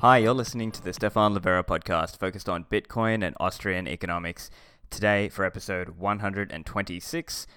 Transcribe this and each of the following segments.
Hi, you're listening to the Stephan Livera podcast focused on Bitcoin and Austrian economics. Today, for episode 126,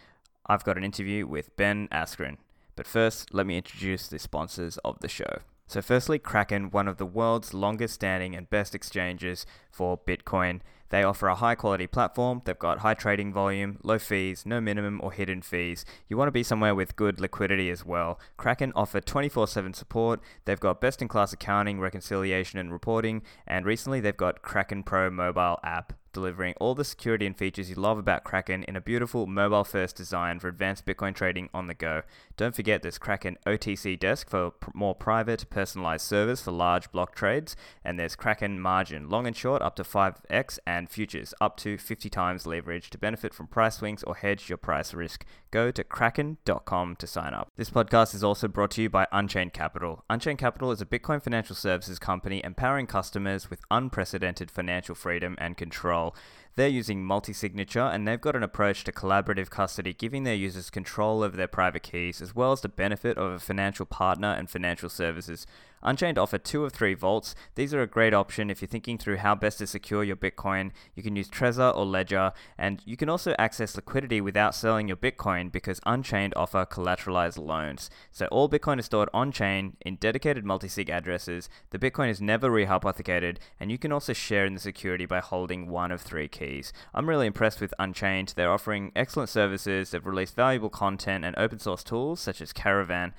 I've got an interview with Ben Askren. But first, let me introduce the sponsors of the show. So, firstly, Kraken, one of the world's longest standing and best exchanges for Bitcoin. They offer a high quality platform, they've got high trading volume, low fees, no minimum or hidden fees. You want to be somewhere with good liquidity as well. Kraken offer 24 7 support, they've got best in class accounting, reconciliation, and reporting, and recently they've got Kraken Pro mobile app delivering all the security and features you love about Kraken in a beautiful mobile first design for advanced Bitcoin trading on the go. Don't forget there's Kraken OTC Desk for more private, personalized service for large block trades, and there's Kraken Margin, long and short up to 5x, and futures up to 50 times leverage to benefit from price swings or hedge your price risk. Go to kraken.com to sign up. This podcast is also brought to you by Unchained Capital. Unchained Capital is a Bitcoin financial services company empowering customers with unprecedented financial freedom and control. They're using multi signature and they've got an approach to collaborative custody, giving their users control over their private keys as well as the benefit of a financial partner and financial services. Unchained offer two of three vaults. These are a great option if you're thinking through how best to secure your Bitcoin. You can use Trezor or Ledger, and you can also access liquidity without selling your Bitcoin because Unchained offer collateralized loans. So all Bitcoin is stored on chain in dedicated multi-sig addresses. The Bitcoin is never rehypothecated, and you can also share in the security by holding one of three keys. I'm really impressed with Unchained. They're offering excellent services. They've released valuable content and open source tools such as Caravan.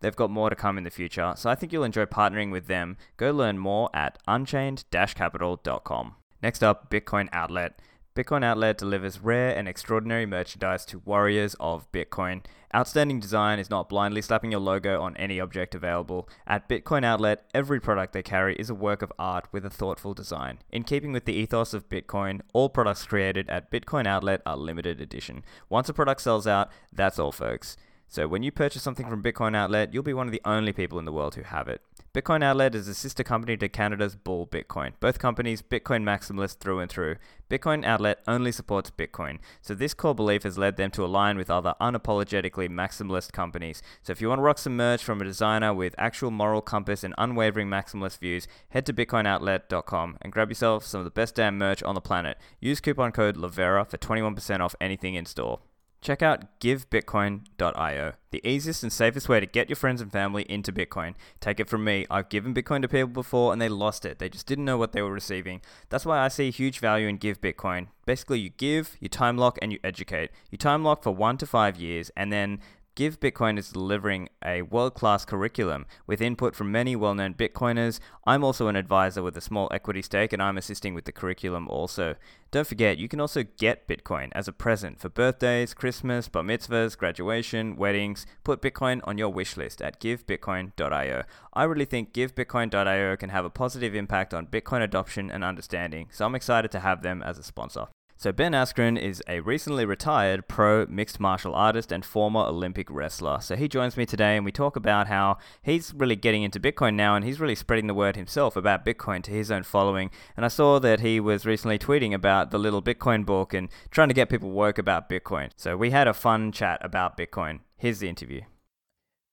They've got more to come in the future, so I think you'll enjoy partnering with them. Go learn more at unchained-capital.com. Next up, Bitcoin Outlet. Bitcoin Outlet delivers rare and extraordinary merchandise to warriors of Bitcoin. Outstanding design is not blindly slapping your logo on any object available. At Bitcoin Outlet, every product they carry is a work of art with a thoughtful design. In keeping with the ethos of Bitcoin, all products created at Bitcoin Outlet are limited edition. Once a product sells out, that's all, folks. So when you purchase something from Bitcoin Outlet, you'll be one of the only people in the world who have it. Bitcoin Outlet is a sister company to Canada's Bull Bitcoin. Both companies Bitcoin maximalists through and through. Bitcoin Outlet only supports Bitcoin, so this core belief has led them to align with other unapologetically maximalist companies. So if you want to rock some merch from a designer with actual moral compass and unwavering maximalist views, head to bitcoinoutlet.com and grab yourself some of the best damn merch on the planet. Use coupon code LIVERA for 21% off anything in store. Check out givebitcoin.io, the easiest and safest way to get your friends and family into Bitcoin. Take it from me, I've given Bitcoin to people before and they lost it. They just didn't know what they were receiving. That's why I see huge value in Give Bitcoin. Basically, you give, you time lock, and you educate. You time lock for one to five years, and then Give Bitcoin is delivering a world class curriculum with input from many well known Bitcoiners. I'm also an advisor with a small equity stake and I'm assisting with the curriculum also. Don't forget, you can also get Bitcoin as a present for birthdays, Christmas, bar mitzvahs, graduation, weddings. Put Bitcoin on your wish list at givebitcoin.io. I really think givebitcoin.io can have a positive impact on Bitcoin adoption and understanding, so I'm excited to have them as a sponsor. So, Ben Askren is a recently retired pro mixed martial artist and former Olympic wrestler. So, he joins me today and we talk about how he's really getting into Bitcoin now and he's really spreading the word himself about Bitcoin to his own following. And I saw that he was recently tweeting about the little Bitcoin book and trying to get people woke about Bitcoin. So, we had a fun chat about Bitcoin. Here's the interview.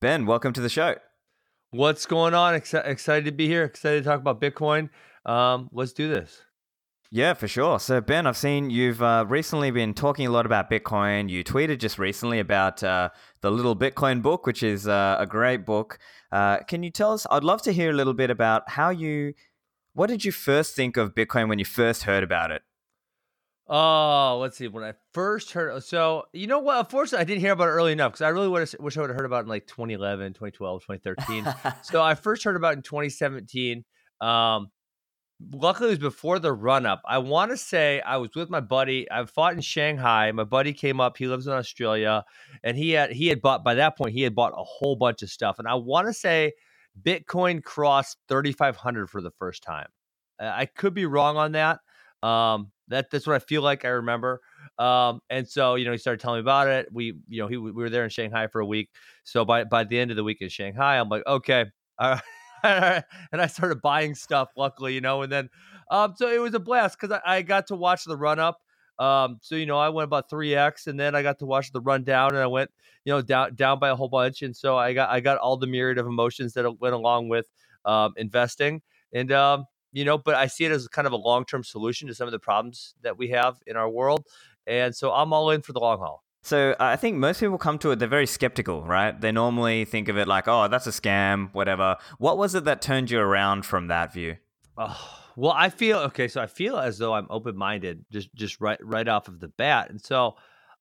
Ben, welcome to the show. What's going on? Ex- excited to be here. Excited to talk about Bitcoin. Um, let's do this. Yeah, for sure. So, Ben, I've seen you've uh, recently been talking a lot about Bitcoin. You tweeted just recently about uh, the Little Bitcoin book, which is uh, a great book. Uh, can you tell us? I'd love to hear a little bit about how you, what did you first think of Bitcoin when you first heard about it? Oh, let's see. When I first heard, so you know what? Unfortunately, I didn't hear about it early enough because I really wish, wish I would have heard about it in like 2011, 2012, 2013. so I first heard about it in 2017. Um, luckily it was before the run up. I want to say I was with my buddy. I fought in Shanghai. My buddy came up. He lives in Australia, and he had he had bought by that point he had bought a whole bunch of stuff. And I want to say Bitcoin crossed thirty five hundred for the first time. I could be wrong on that. Um, that that's what I feel like I remember. Um, and so you know he started telling me about it. We you know he we were there in Shanghai for a week. So by by the end of the week in Shanghai, I'm like okay. All right and I started buying stuff. Luckily, you know, and then um, so it was a blast because I, I, got to watch the run up. Um, so you know, I went about three x, and then I got to watch the run down, and I went, you know, down down by a whole bunch, and so I got I got all the myriad of emotions that went along with um, investing. and um, you know, but I see it as kind of a long term solution to some of the problems that we have in our world, and so I'm all in for the long haul. So I think most people come to it, they're very skeptical, right? They normally think of it like, oh, that's a scam, whatever. What was it that turned you around from that view? Oh, well, I feel okay. So I feel as though I'm open minded, just just right right off of the bat, and so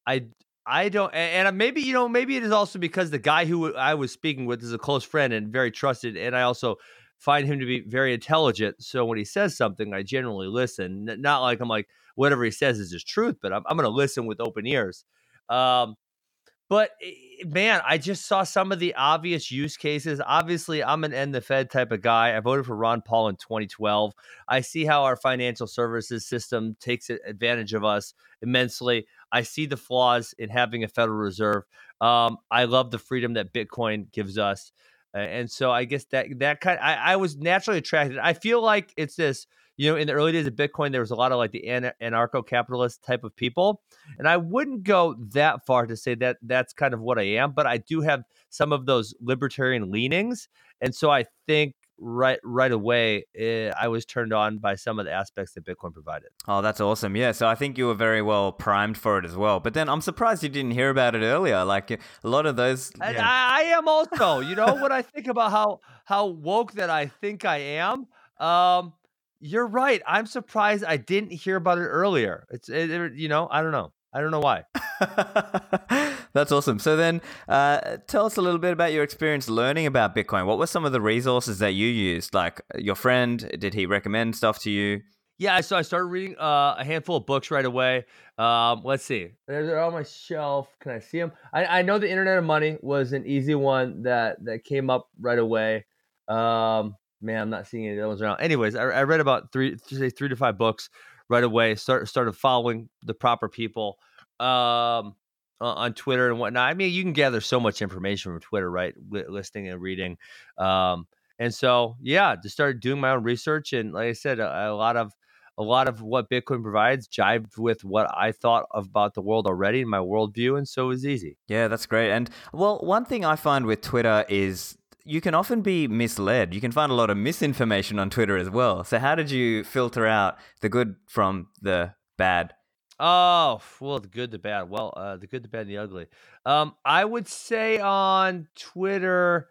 I I don't, and uh, maybe you know, maybe it is also because the guy who I was speaking with is a close friend and very trusted, and I also find him to be very intelligent. So when he says something, I generally listen. Not like I'm like whatever he says is his truth, but I'm, I'm going to listen with open ears. Um, but eh, man, I just saw some of the obvious use cases. Obviously, I'm an end the Fed type of guy. I voted for Ron Paul in 2012. I see how our financial services system takes advantage of us immensely. I see the flaws in having a Federal Reserve. Um, I love the freedom that Bitcoin gives us. and so I guess that that kind I, I was naturally attracted. I feel like it's this you know, in the early days of Bitcoin, there was a lot of like the anarcho capitalist type of people. And I wouldn't go that far to say that that's kind of what I am, but I do have some of those libertarian leanings. And so I think right right away eh, i was turned on by some of the aspects that bitcoin provided oh that's awesome yeah so i think you were very well primed for it as well but then i'm surprised you didn't hear about it earlier like a lot of those yeah. I, I, am also you know when i think about how how woke that i think i am um you're right. I'm surprised I didn't hear about it earlier. It's it, it, you know I don't know. I don't know why. That's awesome. So then, uh, tell us a little bit about your experience learning about Bitcoin. What were some of the resources that you used? Like your friend, did he recommend stuff to you? Yeah, so I started reading uh, a handful of books right away. Um, let's see, they're on my shelf. Can I see them? I, I know the Internet of Money was an easy one that that came up right away. Um, man, I'm not seeing any of those around. Anyways, I, I read about three, say three to five books right away. Start started following the proper people um, on Twitter and whatnot. I mean, you can gather so much information from Twitter, right? Listening and reading. Um, and so, yeah, just started doing my own research. And like I said, a, a lot of a lot of what Bitcoin provides jived with what I thought about the world already in my worldview, and so it was easy. Yeah, that's great. And well, one thing I find with Twitter is you can often be misled. You can find a lot of misinformation on Twitter as well. So, how did you filter out the good from the bad? Oh, well, the good, the bad. Well, uh, the good, the bad, and the ugly. Um, I would say on Twitter,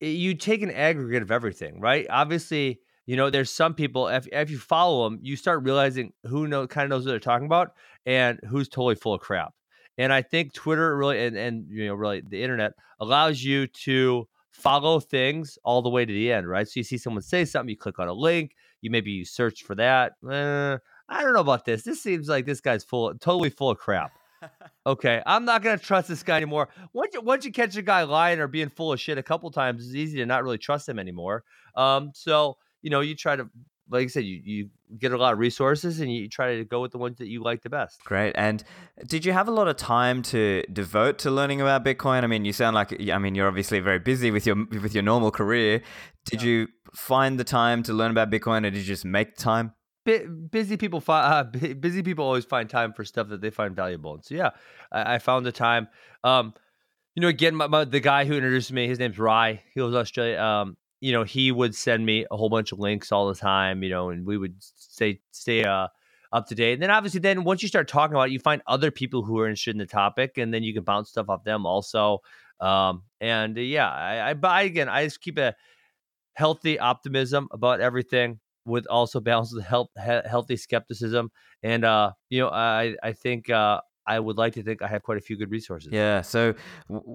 you take an aggregate of everything, right? Obviously, you know, there's some people. If if you follow them, you start realizing who know kind of knows what they're talking about and who's totally full of crap. And I think Twitter really and and you know really the internet allows you to follow things all the way to the end, right? So you see someone say something, you click on a link, you maybe you search for that. Eh, I don't know about this. This seems like this guy's full, totally full of crap. okay, I'm not gonna trust this guy anymore. Once you once you catch a guy lying or being full of shit a couple times, it's easy to not really trust him anymore. Um, so you know, you try to like I said, you, you get a lot of resources and you try to go with the ones that you like the best. Great. And did you have a lot of time to devote to learning about Bitcoin? I mean, you sound like I mean you're obviously very busy with your with your normal career. Did yeah. you find the time to learn about Bitcoin, or did you just make time? busy people find uh, busy people always find time for stuff that they find valuable. And so yeah, I, I found the time. Um, you know, again, my, my, the guy who introduced me, his name's Rye. He was Australia. Um, you know, he would send me a whole bunch of links all the time, you know, and we would stay stay uh, up to date. And then obviously, then once you start talking about it, you find other people who are interested in the topic, and then you can bounce stuff off them also. Um, and uh, yeah, I, I, but again, I just keep a healthy optimism about everything with also balance with health, he- healthy skepticism. And uh, you know, I I think uh, I would like to think I have quite a few good resources. Yeah. So,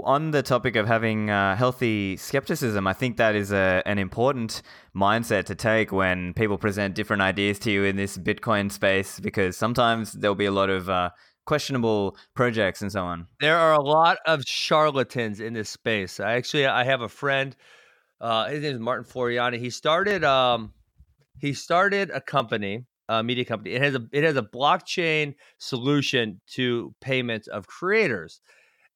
on the topic of having uh, healthy skepticism, I think that is a, an important mindset to take when people present different ideas to you in this Bitcoin space, because sometimes there'll be a lot of uh, questionable projects and so on. There are a lot of charlatans in this space. I actually I have a friend. Uh, his name is Martin Floriani. He started um, he started a company uh, media company. It has a it has a blockchain solution to payments of creators.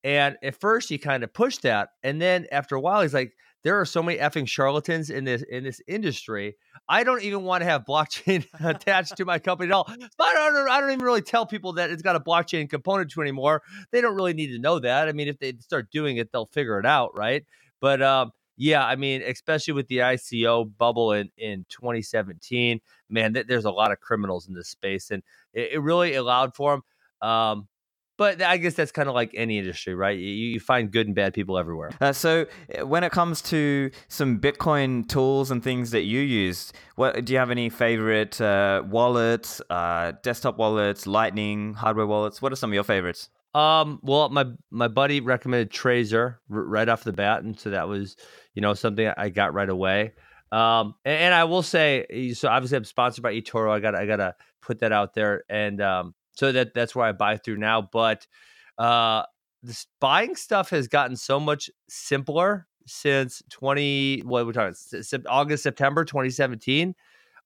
And at first he kind of pushed that, and then after a while he's like, "There are so many effing charlatans in this in this industry. I don't even want to have blockchain attached to my company at all. I don't I don't even really tell people that it's got a blockchain component to anymore. They don't really need to know that. I mean, if they start doing it, they'll figure it out, right? But um, yeah, I mean, especially with the ICO bubble in in 2017, man, th- there's a lot of criminals in this space, and it, it really allowed for them. Um, but I guess that's kind of like any industry, right? You, you find good and bad people everywhere. Uh, so, uh, when it comes to some Bitcoin tools and things that you use, what do you have any favorite uh, wallets, uh, desktop wallets, Lightning, hardware wallets? What are some of your favorites? Um, well, my my buddy recommended Trezor r- right off the bat, and so that was, you know, something I got right away. Um, and, and I will say, so obviously I'm sponsored by eToro. I got I gotta put that out there, and um, so that that's where I buy through now. But uh, this buying stuff has gotten so much simpler since 20 what we're talking August September 2017.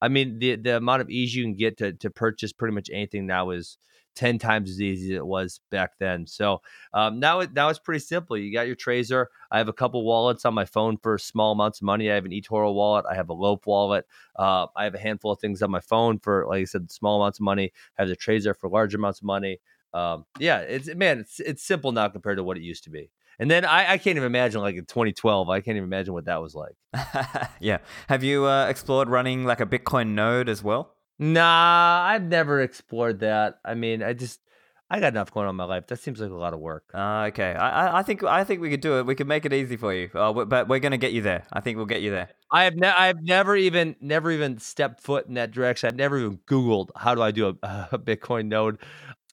I mean the the amount of ease you can get to to purchase pretty much anything now is 10 times as easy as it was back then. So um, now, it, now it's pretty simple. You got your Trezor. I have a couple wallets on my phone for small amounts of money. I have an eToro wallet. I have a Loaf wallet. Uh, I have a handful of things on my phone for, like I said, small amounts of money. I have the Trezor for large amounts of money. Um, yeah, it's man, it's it's simple now compared to what it used to be. And then I, I can't even imagine like in 2012. I can't even imagine what that was like. yeah. Have you uh, explored running like a Bitcoin node as well? Nah, I've never explored that. I mean, I just I got enough going on in my life. That seems like a lot of work. Uh, okay, I, I think I think we could do it. We could make it easy for you. Uh, but we're gonna get you there. I think we'll get you there. I have ne- I've never even never even stepped foot in that direction. I've never even Googled how do I do a, a Bitcoin node.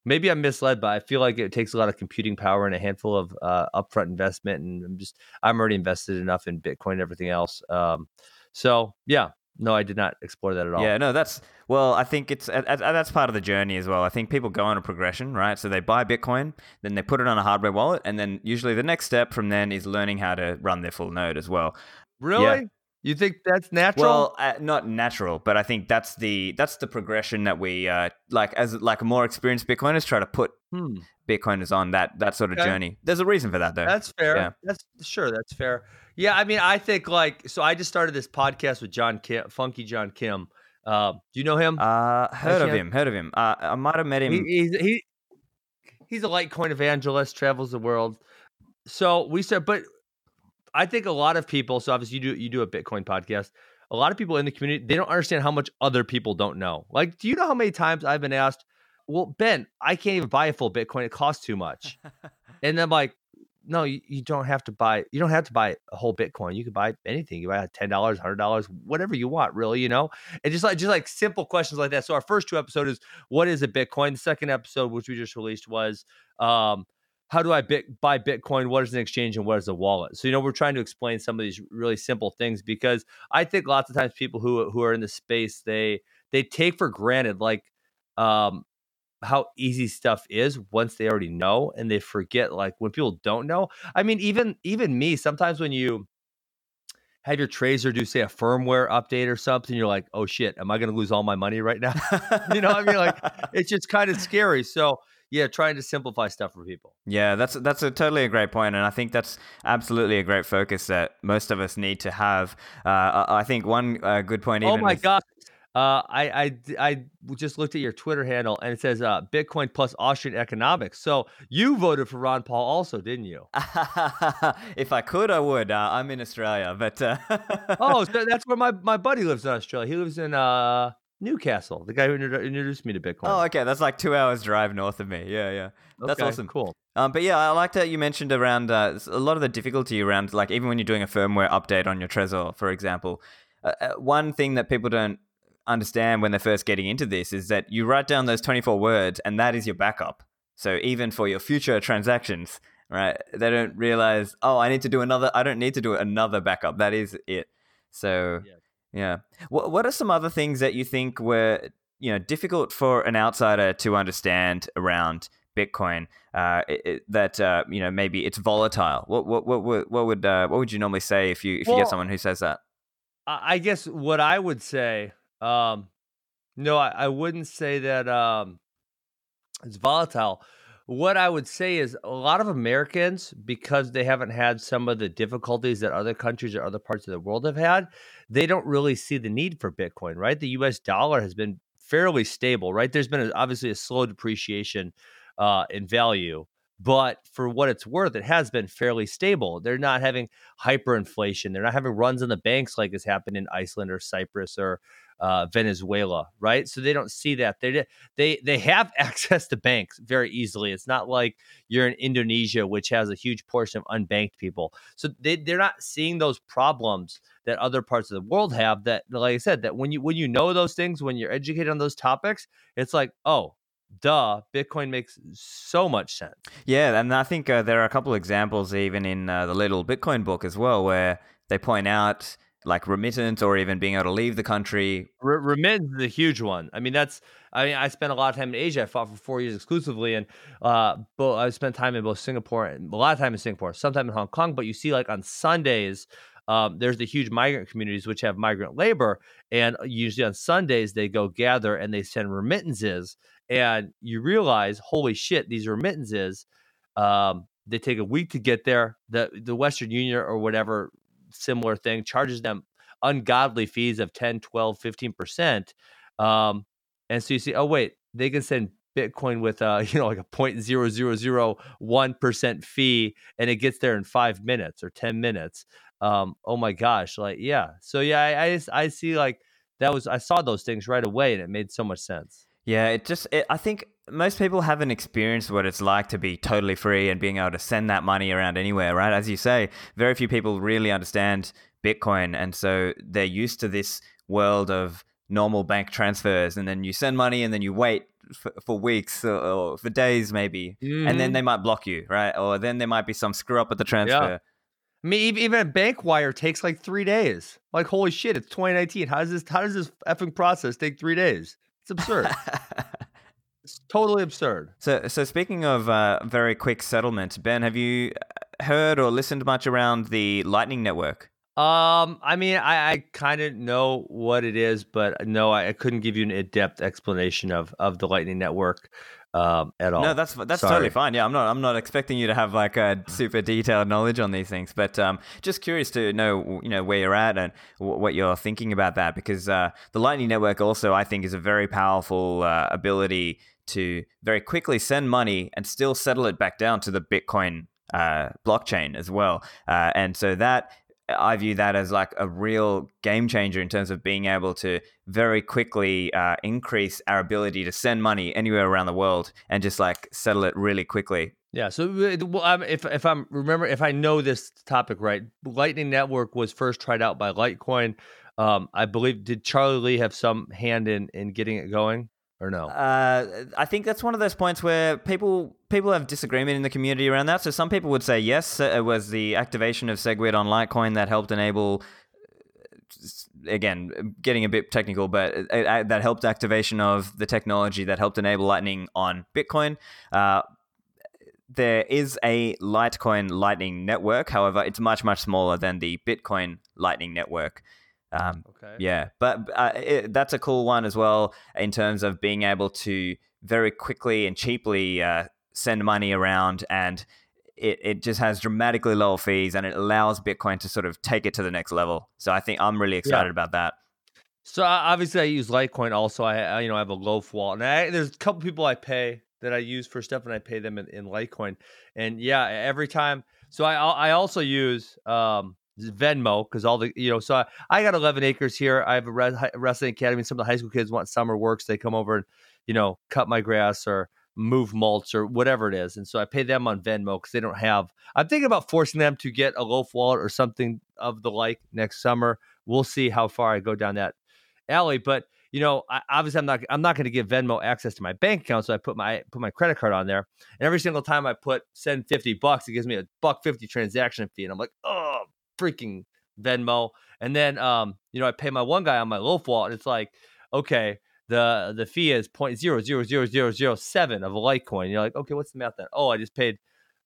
Maybe I'm misled, but I feel like it takes a lot of computing power and a handful of uh, upfront investment. And I'm just I'm already invested enough in Bitcoin and everything else. Um, so yeah, no, I did not explore that at all. Yeah, no, that's well. I think it's uh, that's part of the journey as well. I think people go on a progression, right? So they buy Bitcoin, then they put it on a hardware wallet, and then usually the next step from then is learning how to run their full node as well. Really? Yeah. You think that's natural? Well, uh, not natural, but I think that's the that's the progression that we uh, like as like more experienced Bitcoiners try to put hmm. Bitcoiners on that that sort of okay. journey. There's a reason for that, though. That's fair. Yeah. That's sure. That's fair. Yeah, I mean, I think like so. I just started this podcast with John Kim, Funky John Kim. Uh, do you know him? Uh, heard of him. Heard of him. Uh, I might have met him. He, he's he, he's a Litecoin evangelist, travels the world. So we said, but I think a lot of people. So obviously, you do you do a Bitcoin podcast. A lot of people in the community they don't understand how much other people don't know. Like, do you know how many times I've been asked? Well, Ben, I can't even buy a full Bitcoin. It costs too much. and I'm like, no, you, you don't have to buy. You don't have to buy a whole Bitcoin. You can buy anything. You buy ten dollars, hundred dollars, whatever you want, really. You know, and just like just like simple questions like that. So our first two episodes is what is a Bitcoin. The second episode, which we just released, was um, how do I bit, buy Bitcoin? What is an exchange and what is a wallet? So you know, we're trying to explain some of these really simple things because I think lots of times people who who are in the space they they take for granted like um how easy stuff is once they already know and they forget like when people don't know i mean even even me sometimes when you have your Trezor do say a firmware update or something you're like oh shit am i going to lose all my money right now you know i mean like it's just kind of scary so yeah trying to simplify stuff for people yeah that's that's a totally a great point and i think that's absolutely a great focus that most of us need to have uh, i think one uh, good point even. oh my god uh, I, I I just looked at your Twitter handle and it says uh, Bitcoin plus Austrian economics. So you voted for Ron Paul also, didn't you? if I could, I would. Uh, I'm in Australia, but uh... oh, so that's where my, my buddy lives in Australia. He lives in uh, Newcastle. The guy who introduced me to Bitcoin. Oh, okay. That's like two hours drive north of me. Yeah, yeah. That's okay, awesome. Cool. Um, but yeah, I like that you mentioned around uh, a lot of the difficulty around like even when you're doing a firmware update on your Trezor, for example. Uh, uh one thing that people don't understand when they're first getting into this is that you write down those 24 words and that is your backup. So even for your future transactions, right? They don't realize, oh, I need to do another. I don't need to do another backup. That is it. So yeah. Yeah. What What are some other things that you think were you know difficult for an outsider to understand around Bitcoin? Uh, it, it, that uh, you know maybe it's volatile. What what what what, what would uh, what would you normally say if you if well, you get someone who says that? I guess what I would say um, no, I, I wouldn't say that um, it's volatile. What I would say is a lot of Americans, because they haven't had some of the difficulties that other countries or other parts of the world have had, they don't really see the need for Bitcoin, right? The US dollar has been fairly stable, right? There's been a, obviously a slow depreciation uh, in value, but for what it's worth, it has been fairly stable. They're not having hyperinflation. They're not having runs on the banks like has happened in Iceland or Cyprus or uh, Venezuela, right? So they don't see that. They they they have access to banks very easily. It's not like you're in Indonesia, which has a huge portion of unbanked people. So they they're not seeing those problems that other parts of the world have. That, like I said, that when you when you know those things, when you're educated on those topics, it's like, oh, duh, Bitcoin makes so much sense. Yeah, and I think uh, there are a couple examples even in uh, the little Bitcoin book as well, where they point out like remittance or even being able to leave the country. Remittance is a huge one. I mean, that's. I mean, I spent a lot of time in Asia. I fought for four years exclusively, and uh, but I spent time in both Singapore and a lot of time in Singapore, sometime in Hong Kong. But you see, like on Sundays, um, there's the huge migrant communities which have migrant labor, and usually on Sundays they go gather and they send remittances, and you realize, holy shit, these remittances. Um, they take a week to get there. The the Western Union or whatever similar thing, charges them ungodly fees of 10, 12, 15%. Um, and so you see, oh, wait, they can send Bitcoin with uh, you know, like a 0.0001% fee and it gets there in five minutes or 10 minutes. Um, oh my gosh, like, yeah. So yeah, I, I, I see like that was I saw those things right away and it made so much sense. Yeah, it just it, I think most people haven't experienced what it's like to be totally free and being able to send that money around anywhere, right? As you say, very few people really understand Bitcoin, and so they're used to this world of normal bank transfers, and then you send money, and then you wait for, for weeks or, or, for days, maybe, mm-hmm. and then mm-hmm. they might block you, right? Or then there might be some screw up at the transfer. Yeah. I mean, even a bank wire takes like three days. Like, holy shit, it's 2019. How does this? How does this effing process take three days? It's absurd. it's totally absurd. So, so speaking of uh, very quick settlement, Ben, have you heard or listened much around the Lightning Network? Um, I mean, I, I kind of know what it is, but no, I, I couldn't give you an in-depth explanation of of the Lightning Network um, at all. No, that's that's Sorry. totally fine. Yeah, I'm not I'm not expecting you to have like a super detailed knowledge on these things, but um, just curious to know you know where you're at and w- what you're thinking about that because uh, the Lightning Network also I think is a very powerful uh, ability to very quickly send money and still settle it back down to the Bitcoin uh, blockchain as well. Uh, and so that I view that as like a real game changer in terms of being able to very quickly uh, increase our ability to send money anywhere around the world and just like settle it really quickly. Yeah. So well, if if I'm remember if I know this topic right, Lightning Network was first tried out by Litecoin. Um, I believe did Charlie Lee have some hand in in getting it going? Or no? Uh, I think that's one of those points where people people have disagreement in the community around that. So some people would say yes, it was the activation of SegWit on Litecoin that helped enable. Again, getting a bit technical, but it, it, that helped activation of the technology that helped enable Lightning on Bitcoin. Uh, there is a Litecoin Lightning network. However, it's much, much smaller than the Bitcoin Lightning network. Um, okay. Yeah, but uh, it, that's a cool one as well in terms of being able to very quickly and cheaply uh, send money around, and it, it just has dramatically lower fees, and it allows Bitcoin to sort of take it to the next level. So I think I'm really excited yeah. about that. So obviously, I use Litecoin. Also, I you know I have a Loaf wallet, and I, there's a couple people I pay that I use for stuff, and I pay them in, in Litecoin. And yeah, every time. So I I also use um, Venmo because all the you know so I, I, got 11 acres here I have a wrestling academy some of the high school kids want summer works they come over and you know cut my grass or move mulch or whatever it is and so I pay them on Venmo because they don't have I'm thinking about forcing them to get a loaf wallet or something of the like next summer we'll see how far I go down that alley but you know I, obviously I'm not I'm not going to give Venmo access to my bank account so I put my put my credit card on there and every single time I put send 50 bucks it gives me a buck 50 transaction fee and I'm like oh freaking Venmo. And then um, you know, I pay my one guy on my loaf wallet, and it's like, okay, the the fee is point zero zero zero zero zero seven of a Litecoin. You're like, okay, what's the math then? Oh, I just paid,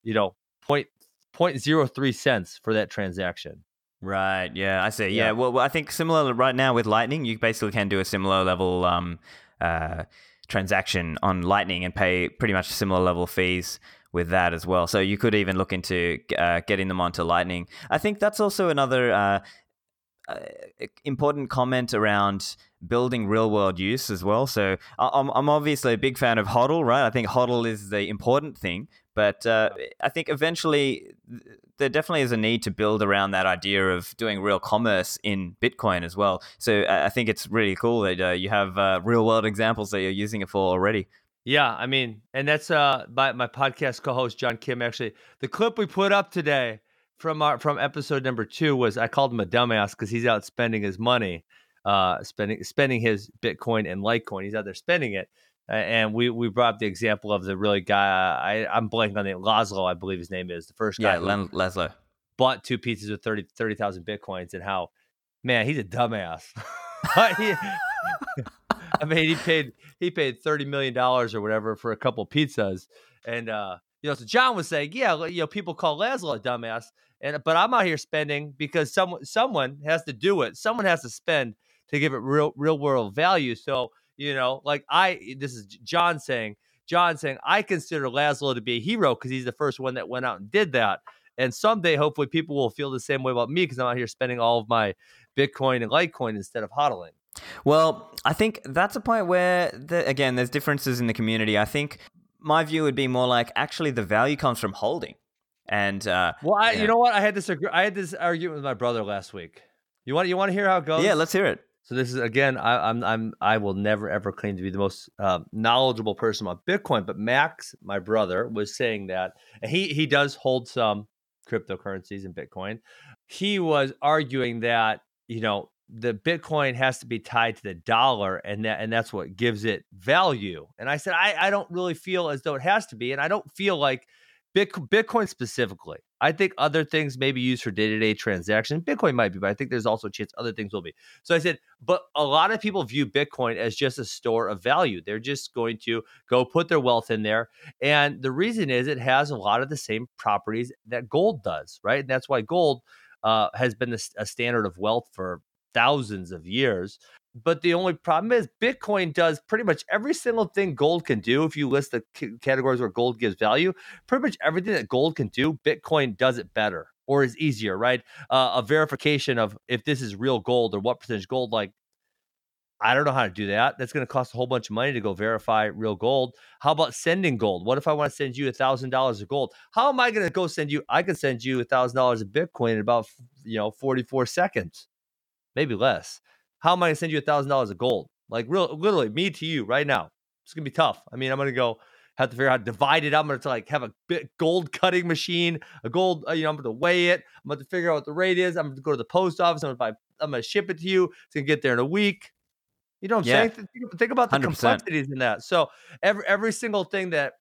you know, point point zero three cents for that transaction. Right. Yeah, I see. Yeah. yeah. Well, I think similar right now with Lightning, you basically can do a similar level um, uh, transaction on Lightning and pay pretty much similar level fees with that as well. So you could even look into uh, getting them onto Lightning. I think that's also another uh, uh, important comment around building real world use as well. So I'm, I'm obviously a big fan of HODL, right? I think HODL is the important thing. But uh, I think eventually there definitely is a need to build around that idea of doing real commerce in Bitcoin as well. So I think it's really cool that uh, you have uh, real world examples that you're using it for already. Yeah, I mean, and that's uh my, my podcast co-host John Kim actually. The clip we put up today from our from episode number two was I called him a dumbass because he's out spending his money, uh spending spending his Bitcoin and Litecoin. He's out there spending it. Uh, and we we brought up the example of the really guy I I'm blanking on the Laszlo, I believe his name is, the first guy. Yeah, Len- Laszlo. Bought two pizzas with 30 30,000 Bitcoins and how man, he's a dumbass. I mean, he paid he paid thirty million dollars or whatever for a couple pizzas, and uh, you know, so John was saying, yeah, you know, people call Laszlo a dumbass, and but I'm out here spending because someone someone has to do it. Someone has to spend to give it real real world value. So you know, like I, this is John saying, John saying, I consider Laszlo to be a hero because he's the first one that went out and did that. And someday, hopefully, people will feel the same way about me because I'm out here spending all of my Bitcoin and Litecoin instead of hodling. Well, I think that's a point where, the, again, there's differences in the community. I think my view would be more like actually the value comes from holding. And uh, well, I, you know what? I had this I had this argument with my brother last week. You want you want to hear how it goes? Yeah, let's hear it. So this is again, I, I'm I'm I will never ever claim to be the most uh, knowledgeable person about Bitcoin, but Max, my brother, was saying that he he does hold some cryptocurrencies and Bitcoin. He was arguing that you know the Bitcoin has to be tied to the dollar, and that and that's what gives it value. And I said, I, I don't really feel as though it has to be, and I don't feel like Bitcoin specifically. I think other things may be used for day to day transactions. Bitcoin might be, but I think there's also a chance other things will be. So I said, but a lot of people view Bitcoin as just a store of value. They're just going to go put their wealth in there. And the reason is it has a lot of the same properties that gold does, right? And that's why gold uh, has been a standard of wealth for thousands of years. But the only problem is Bitcoin does pretty much every single thing gold can do. If you list the c- categories where gold gives value, pretty much everything that gold can do, Bitcoin does it better or is easier, right? Uh, a verification of if this is real gold or what percentage gold, like I don't know how to do that. That's going to cost a whole bunch of money to go verify real gold. How about sending gold? What if I want to send you a thousand dollars of gold? How am I going to go send you? I can send you a thousand dollars of Bitcoin in about you know forty four seconds maybe less. How am I gonna send you a thousand dollars of gold? Like real, literally, me to you right now. It's gonna be tough. I mean, I'm gonna go have to figure out how to divide it. I'm gonna to like have a gold cutting machine, a gold. Uh, you know, I'm gonna weigh it. I'm gonna figure out what the rate is. I'm gonna go to the post office. I'm gonna buy. I'm gonna ship it to you. It's gonna get there in a week. You know what I'm yeah. saying? Think, think about the 100%. complexities in that. So every every single thing that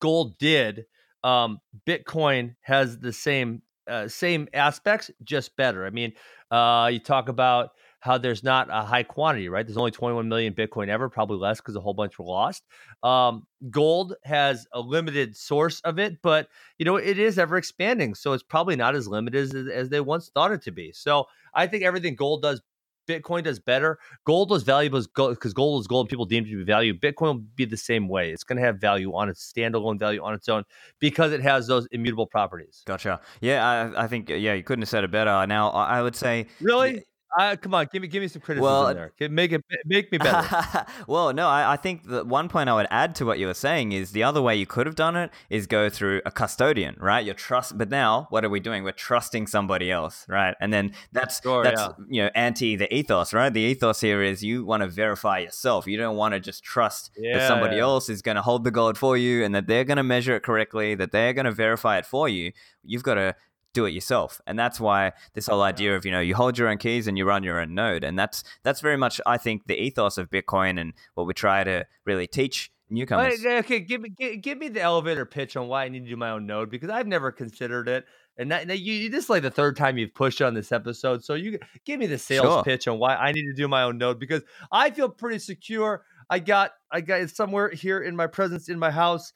gold did, um, Bitcoin has the same uh, same aspects, just better. I mean, uh, you talk about how there's not a high quantity, right? There's only 21 million Bitcoin ever, probably less because a whole bunch were lost. Um, gold has a limited source of it, but you know it is ever expanding, so it's probably not as limited as, as they once thought it to be. So I think everything gold does Bitcoin does better. Gold was valuable because gold is gold. People deem it to be value. Bitcoin will be the same way. It's going to have value on its standalone value on its own because it has those immutable properties. Gotcha. Yeah, I, I think yeah, you couldn't have said it better. Uh, now I would say really. Uh, come on, give me give me some criticism well, there. Make it make me better. well, no, I, I think that one point I would add to what you were saying is the other way you could have done it is go through a custodian, right? Your trust, but now what are we doing? We're trusting somebody else, right? And then that's sure, that's yeah. you know anti the ethos, right? The ethos here is you want to verify yourself. You don't want to just trust yeah, that somebody yeah. else is going to hold the gold for you and that they're going to measure it correctly, that they're going to verify it for you. You've got to do it yourself. And that's why this whole idea of you know you hold your own keys and you run your own node. And that's that's very much i think the ethos of bitcoin and what we try to really teach newcomers. okay give me give, give me the elevator pitch on why i need to do my own node because i've never considered it. And that, that you, this is like the third time you've pushed on this episode. So you give me the sales sure. pitch on why i need to do my own node because i feel pretty secure. I got i got it somewhere here in my presence in my house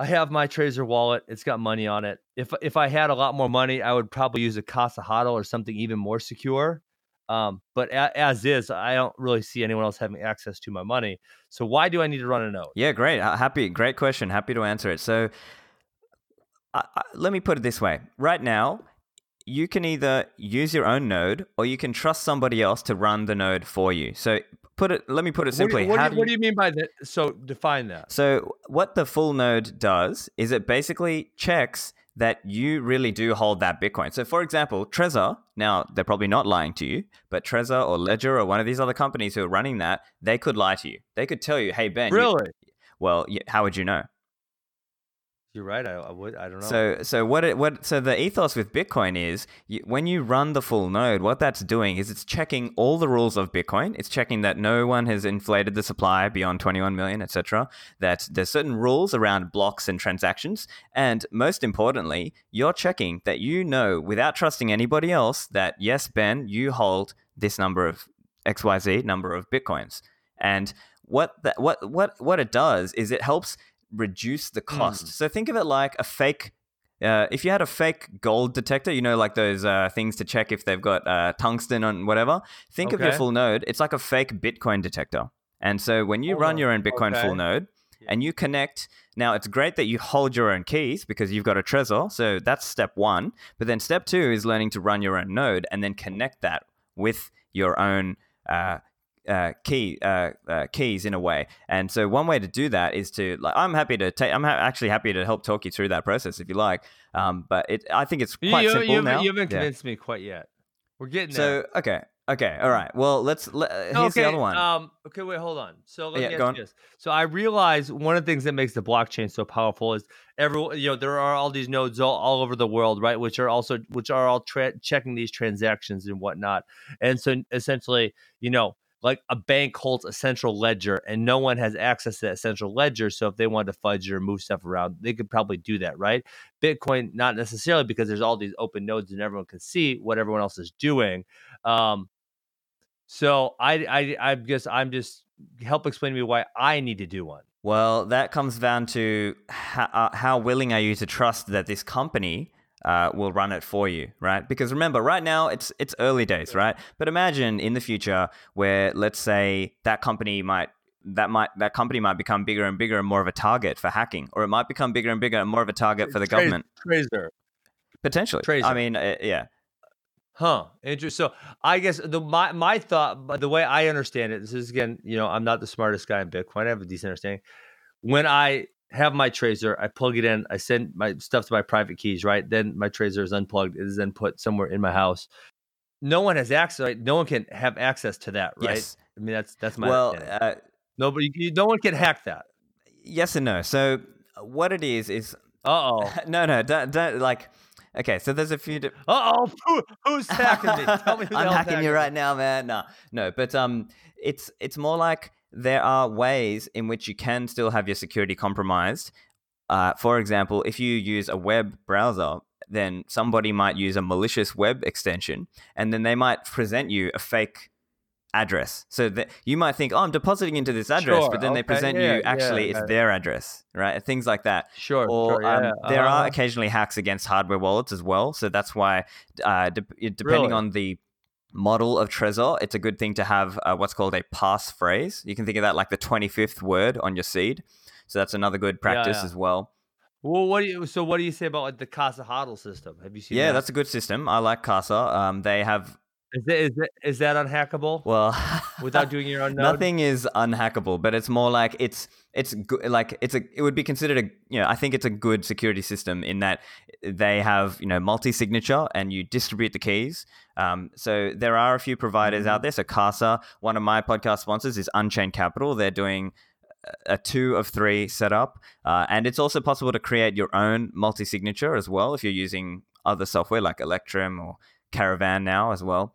I have my Trezor wallet. It's got money on it. If if I had a lot more money, I would probably use a Casa Hodl or something even more secure. Um, but a, as is, I don't really see anyone else having access to my money. So why do I need to run a node? Yeah, great. Happy, great question. Happy to answer it. So uh, let me put it this way: right now, you can either use your own node or you can trust somebody else to run the node for you. So put it. Let me put it What do, simply. you, what, do, you, what do you mean by that? So define that. So, what the full node does is it basically checks that you really do hold that Bitcoin. So, for example, Trezor, now they're probably not lying to you, but Trezor or Ledger or one of these other companies who are running that, they could lie to you. They could tell you, hey, Ben, you- Really? well, y- how would you know? You're right. I, I would. I don't know. So, so what it what so the ethos with Bitcoin is you, when you run the full node, what that's doing is it's checking all the rules of Bitcoin. It's checking that no one has inflated the supply beyond 21 million, etc. That there's certain rules around blocks and transactions, and most importantly, you're checking that you know without trusting anybody else that yes, Ben, you hold this number of XYZ number of Bitcoins. And what that what what what it does is it helps reduce the cost. So think of it like a fake. Uh, if you had a fake gold detector, you know, like those uh, things to check if they've got uh, tungsten on whatever. Think of your full node. It's like a fake Bitcoin detector. And so when you Hold run your own Bitcoin Okay. full node and you connect, now it's great that you hold your own keys because you've got a Trezor. So that's step one. But then step two is learning to run your own node and then connect that with your own uh, uh, key uh, uh, keys in a way. And so one way to do that is to like I'm happy to take. I'm ha- actually happy to help talk you through that process if you like. Um, but it I think it's quite you, simple you, now. you haven't Yeah. convinced me quite yet. We're getting there. So okay, okay, all right. Well, let's. Let, uh, here's okay, the other one. Um, okay, wait, hold on. So let Yeah, me ask you this. So I realize one of the things that makes the blockchain so powerful is every you know there are all these nodes all, all over the world, right? Which are also which are all tra- checking these transactions and whatnot. And so essentially, you know, like a bank holds a central ledger, and no one has access to that central ledger. So if they wanted to fudge or move stuff around, they could probably do that, right? Bitcoin, not necessarily because there's all these open nodes and everyone can see what everyone else is doing. Um, so I, I, I guess I'm just help explain to me why I need to do one. Well, that comes down to how, uh, how willing are you to trust that this company uh, will run it for you, right? Because remember, right now it's it's early days, right? But imagine in the future where, let's say, that company might that might that company might become bigger and bigger and more of a target for hacking, or it might become bigger and bigger and more of a target for the government Trezor, potentially. I mean, uh, yeah, huh? Interesting. So I guess the my my thought, the way I understand it, this is again, you know, I'm not the smartest guy in Bitcoin. I have a decent understanding. When I have my Trezor, I plug it in, I send my stuff to my private keys, right? Then my Trezor is unplugged, it is then put somewhere in my house. No one has access. Right? No one can have access to that, right? yes. I mean, that's that's my Well, uh, Nobody, you- no one can hack that. yes and no. So what it is is oh. no, no, don't, don't like. Okay, so there's a few. Di- oh. Who, who's hacking me? Tell me I'm hell's hacking you right now, man. No, no, but um, it's it's more like there are ways in which you can still have your security compromised. Uh, for example, if you use a web browser, then somebody might use a malicious web extension, and then they might present you a fake address. So that you might think, "Oh, I'm depositing into this address," Sure, but then they present yeah, you actually yeah, it's uh, their address, right? Things like that Sure. or sure, yeah, um, there are uh-huh. occasionally hacks against hardware wallets as well. So that's why, uh, de- depending Really? on the model of Trezor, it's a good thing to have uh, what's called a passphrase. You can think of that like the 25th word on your seed. So that's another good practice yeah. as well. Well, what do you? So, what do you say about like the Casa Hodl system? Have you seen? Yeah, that? that's a good system. I like Casa. Um, they have, Is that, is that, is that unhackable well, without doing your own node? Nothing is unhackable, but it's more like it's it's good. Like it's a it would be considered a you know I think it's a good security system in that they have you know multi signature and you distribute the keys. Um, so there are a few providers out there. So Casa, one of my podcast sponsors, is Unchained Capital. They're doing a two of three setup, uh, and it's also possible to create your own multi signature as well if you're using other software like Electrum or Caravan now as well.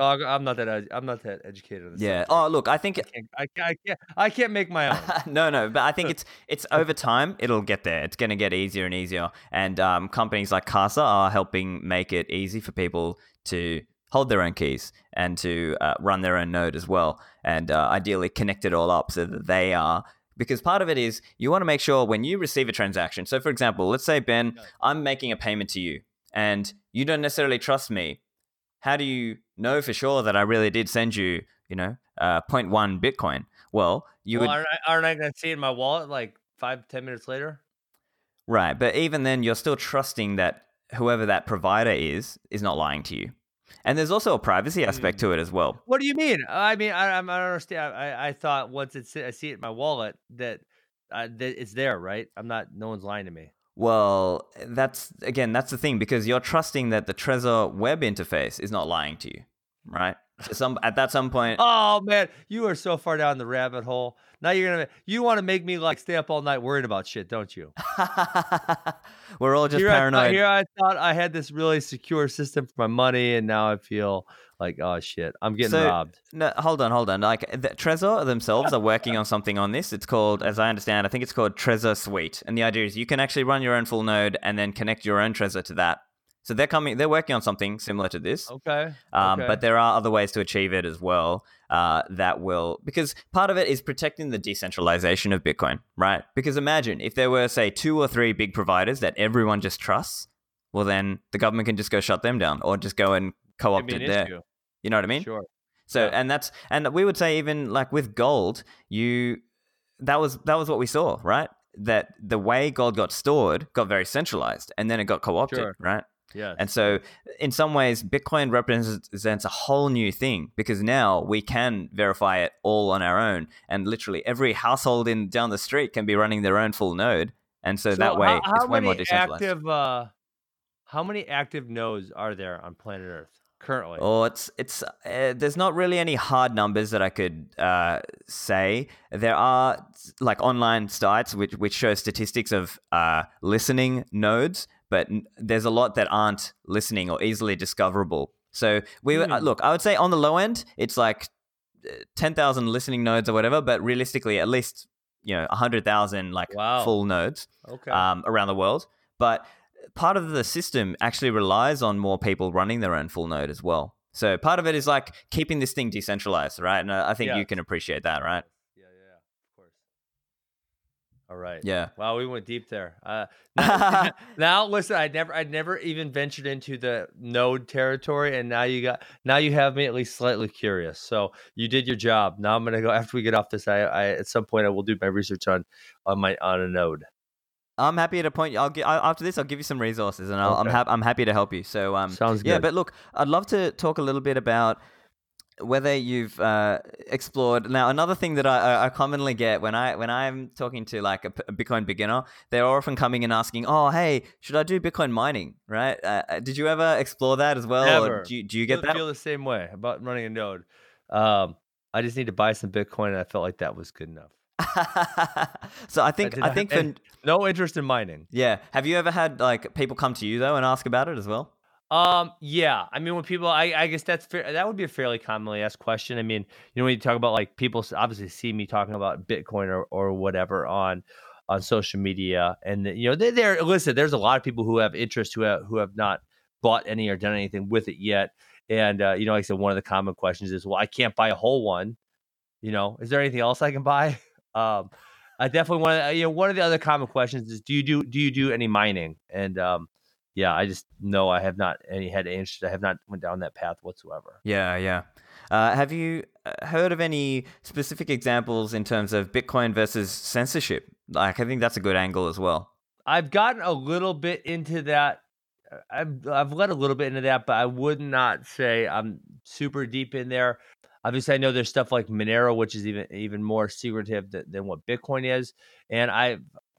Oh, I'm not that. I'm not that educated. On this Yeah. subject. Oh, look, I think I can't, I, can't, I can't. I can't make my own. no, no, but I think it's it's over time it'll get there. It's going to get easier and easier, and um, companies like Casa are helping make it easy for people to hold their own keys and to uh, run their own node as well, and uh, ideally connect it all up so that they are. Because part of it is you want to make sure when you receive a transaction. So, for example, let's say Ben, I'm making a payment to you, and you don't necessarily trust me. How do you know for sure that I really did send you, you know, uh, 0.1 Bitcoin? Well, you well, would aren't I, aren't I going to see it in my wallet like five, ten minutes later? Right, but even then, you're still trusting that whoever that provider is is not lying to you. And there's also a privacy aspect Mm. to it as well. What do you mean? I mean, I, I don't understand. I, I thought once it's I see it in my wallet that uh, that it's there, right? I'm not. No one's lying to me. Well, that's again, that's the thing because you're trusting that the Trezor web interface is not lying to you, right? So some at that some point, Oh man, you are so far down the rabbit hole. Now you're gonna you want to make me like stay up all night worried about shit, don't you? we're all just here, I thought, paranoid. here I thought I had this really secure system for my money, and now I feel like oh shit, I'm getting So- robbed. No, hold on, hold on. Like the, Trezor themselves are working on something on this. It's called, as I understand, I think it's called Trezor Suite, and the idea is you can actually run your own full node and then connect your own Trezor to that. So they're coming, they're working on something similar to this. Okay. Um, okay. But there are other ways to achieve it as well. Uh, that will because part of it is protecting the decentralization of Bitcoin, right? Because imagine if there were say two or three big providers that everyone just trusts, well then the government can just go shut them down or just go and co-opt it there. issue. You know what I mean? Sure. So Yeah. and that's and we would say even like with gold, you that was that was what we saw, right? That the way gold got stored got very centralized and then it got co-opted, Sure. right? Yeah. And so, in some ways, Bitcoin represents a whole new thing because now we can verify it all on our own, and literally every household in down the street can be running their own full node, and so, that way how, how it's way more decentralized. active uh, how many active nodes are there on planet Earth currently? Oh, it's it's uh, there's not really any hard numbers that I could uh, say. There are like online sites which which show statistics of uh, listening nodes, but there's a lot that aren't listening or easily discoverable. So we Hmm. look. I would say on the low end, it's like uh, ten thousand listening nodes or whatever. But realistically, at least you know hundred thousand like Wow. full nodes okay. um, around the world. But part of the system actually relies on more people running their own full node as well. So part of it is like keeping this thing decentralized, right? And I I think you can appreciate that, right? yeah, yeah, yeah, of course. All right. Yeah. Wow, we went deep there. Uh, now, now, listen, I never, I never even ventured into the node territory, and now you got, now you have me at least slightly curious. So you did your job. Now I'm gonna go after we get off this. I, I at some point I will do my research on, on my on a node. I'm happy to point. I'll get after this. I'll give you some resources, and I'll, I'm Okay. I'm happy to help you. So um, Sounds yeah. But look, I'd love to talk a little bit about whether you've uh, explored. Now, another thing that I, I- I commonly get when I when I'm talking to like a Bitcoin beginner, they're often coming and asking, "Oh, hey, should I do Bitcoin mining?" Right? Uh, uh, did you ever explore that as well, or Never. do you, do you get feel, that? feel the same way about running a node. Um, I just need to buy some Bitcoin, and I felt like that was good enough. so I think did I think for No interest in mining. yeah. Have you ever had like people come to you though and ask about it as well? Um, yeah. I mean, when people, I, I guess that's fair. That would be a fairly commonly asked question. I mean, you know, when you talk about like people obviously see me talking about Bitcoin or, or whatever on on social media, and you know, they, they're listen. There's a lot of people who have interest who have who have not bought any or done anything with it yet. And uh, you know, like I said, one of the common questions is, well, I can't buy a whole one. You know, is there anything else I can buy? Um, I definitely want to. You know, one of the other common questions is, do you do do you do any mining? And um, yeah, I just know I have not any had any interest. I have not went down that path whatsoever. Yeah, yeah. Uh, have you uh, heard of any specific examples in terms of Bitcoin versus censorship? Like, I think that's a good angle as well. I've gotten a little bit into that. uh, I've I've led a little bit into that, but I would not say I'm super deep in there. Obviously, I know there's stuff like Monero, which is even even more secretive than, than what Bitcoin is, and I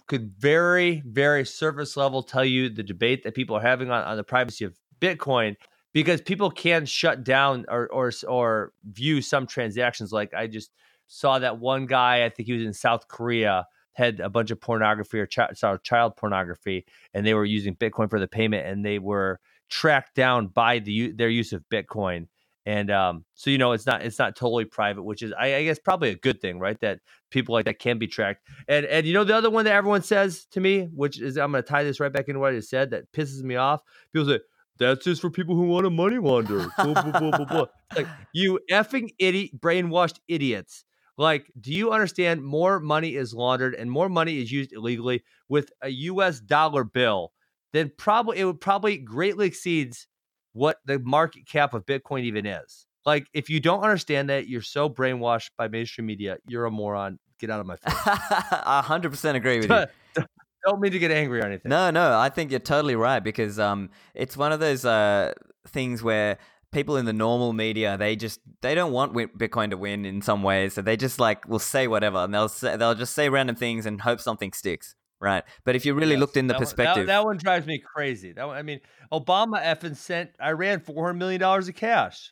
could very very surface level tell you the debate that people are having on, on the privacy of Bitcoin because people can shut down or or or view some transactions. Like I just saw that one guy, I think he was in South Korea, had a bunch of pornography or chi- sorry, child pornography, and they were using Bitcoin for the payment, and they were tracked down by the their use of Bitcoin. And um, so you know, it's not it's not totally private, which is I, I guess probably a good thing, right? That people like that can be tracked. And and you know the other one that everyone says to me, which is I'm going to tie this right back into what I just said, that pisses me off. People say that's just for people who want to money launder. blah, blah, blah, Like you effing idiot, brainwashed idiots. Like, do you understand? More money is laundered and more money is used illegally with a U.S. dollar bill. Then probably it would probably greatly exceeds what the market cap of Bitcoin even is. Like, if you don't understand that, you're so brainwashed by mainstream media. You're a moron. Get out of my face. I 100% agree with you. don't mean to get angry or anything. No, no, I think you're totally right because um, it's one of those uh, things where people in the normal media they just they don't want bitcoin to win in some ways so they just like will say whatever and they'll say, they'll just say random things and hope something sticks right but if you really yes, looked in the that perspective one, that, that, one drives me crazy that one, i mean obama effing sent iran 400 million dollars of cash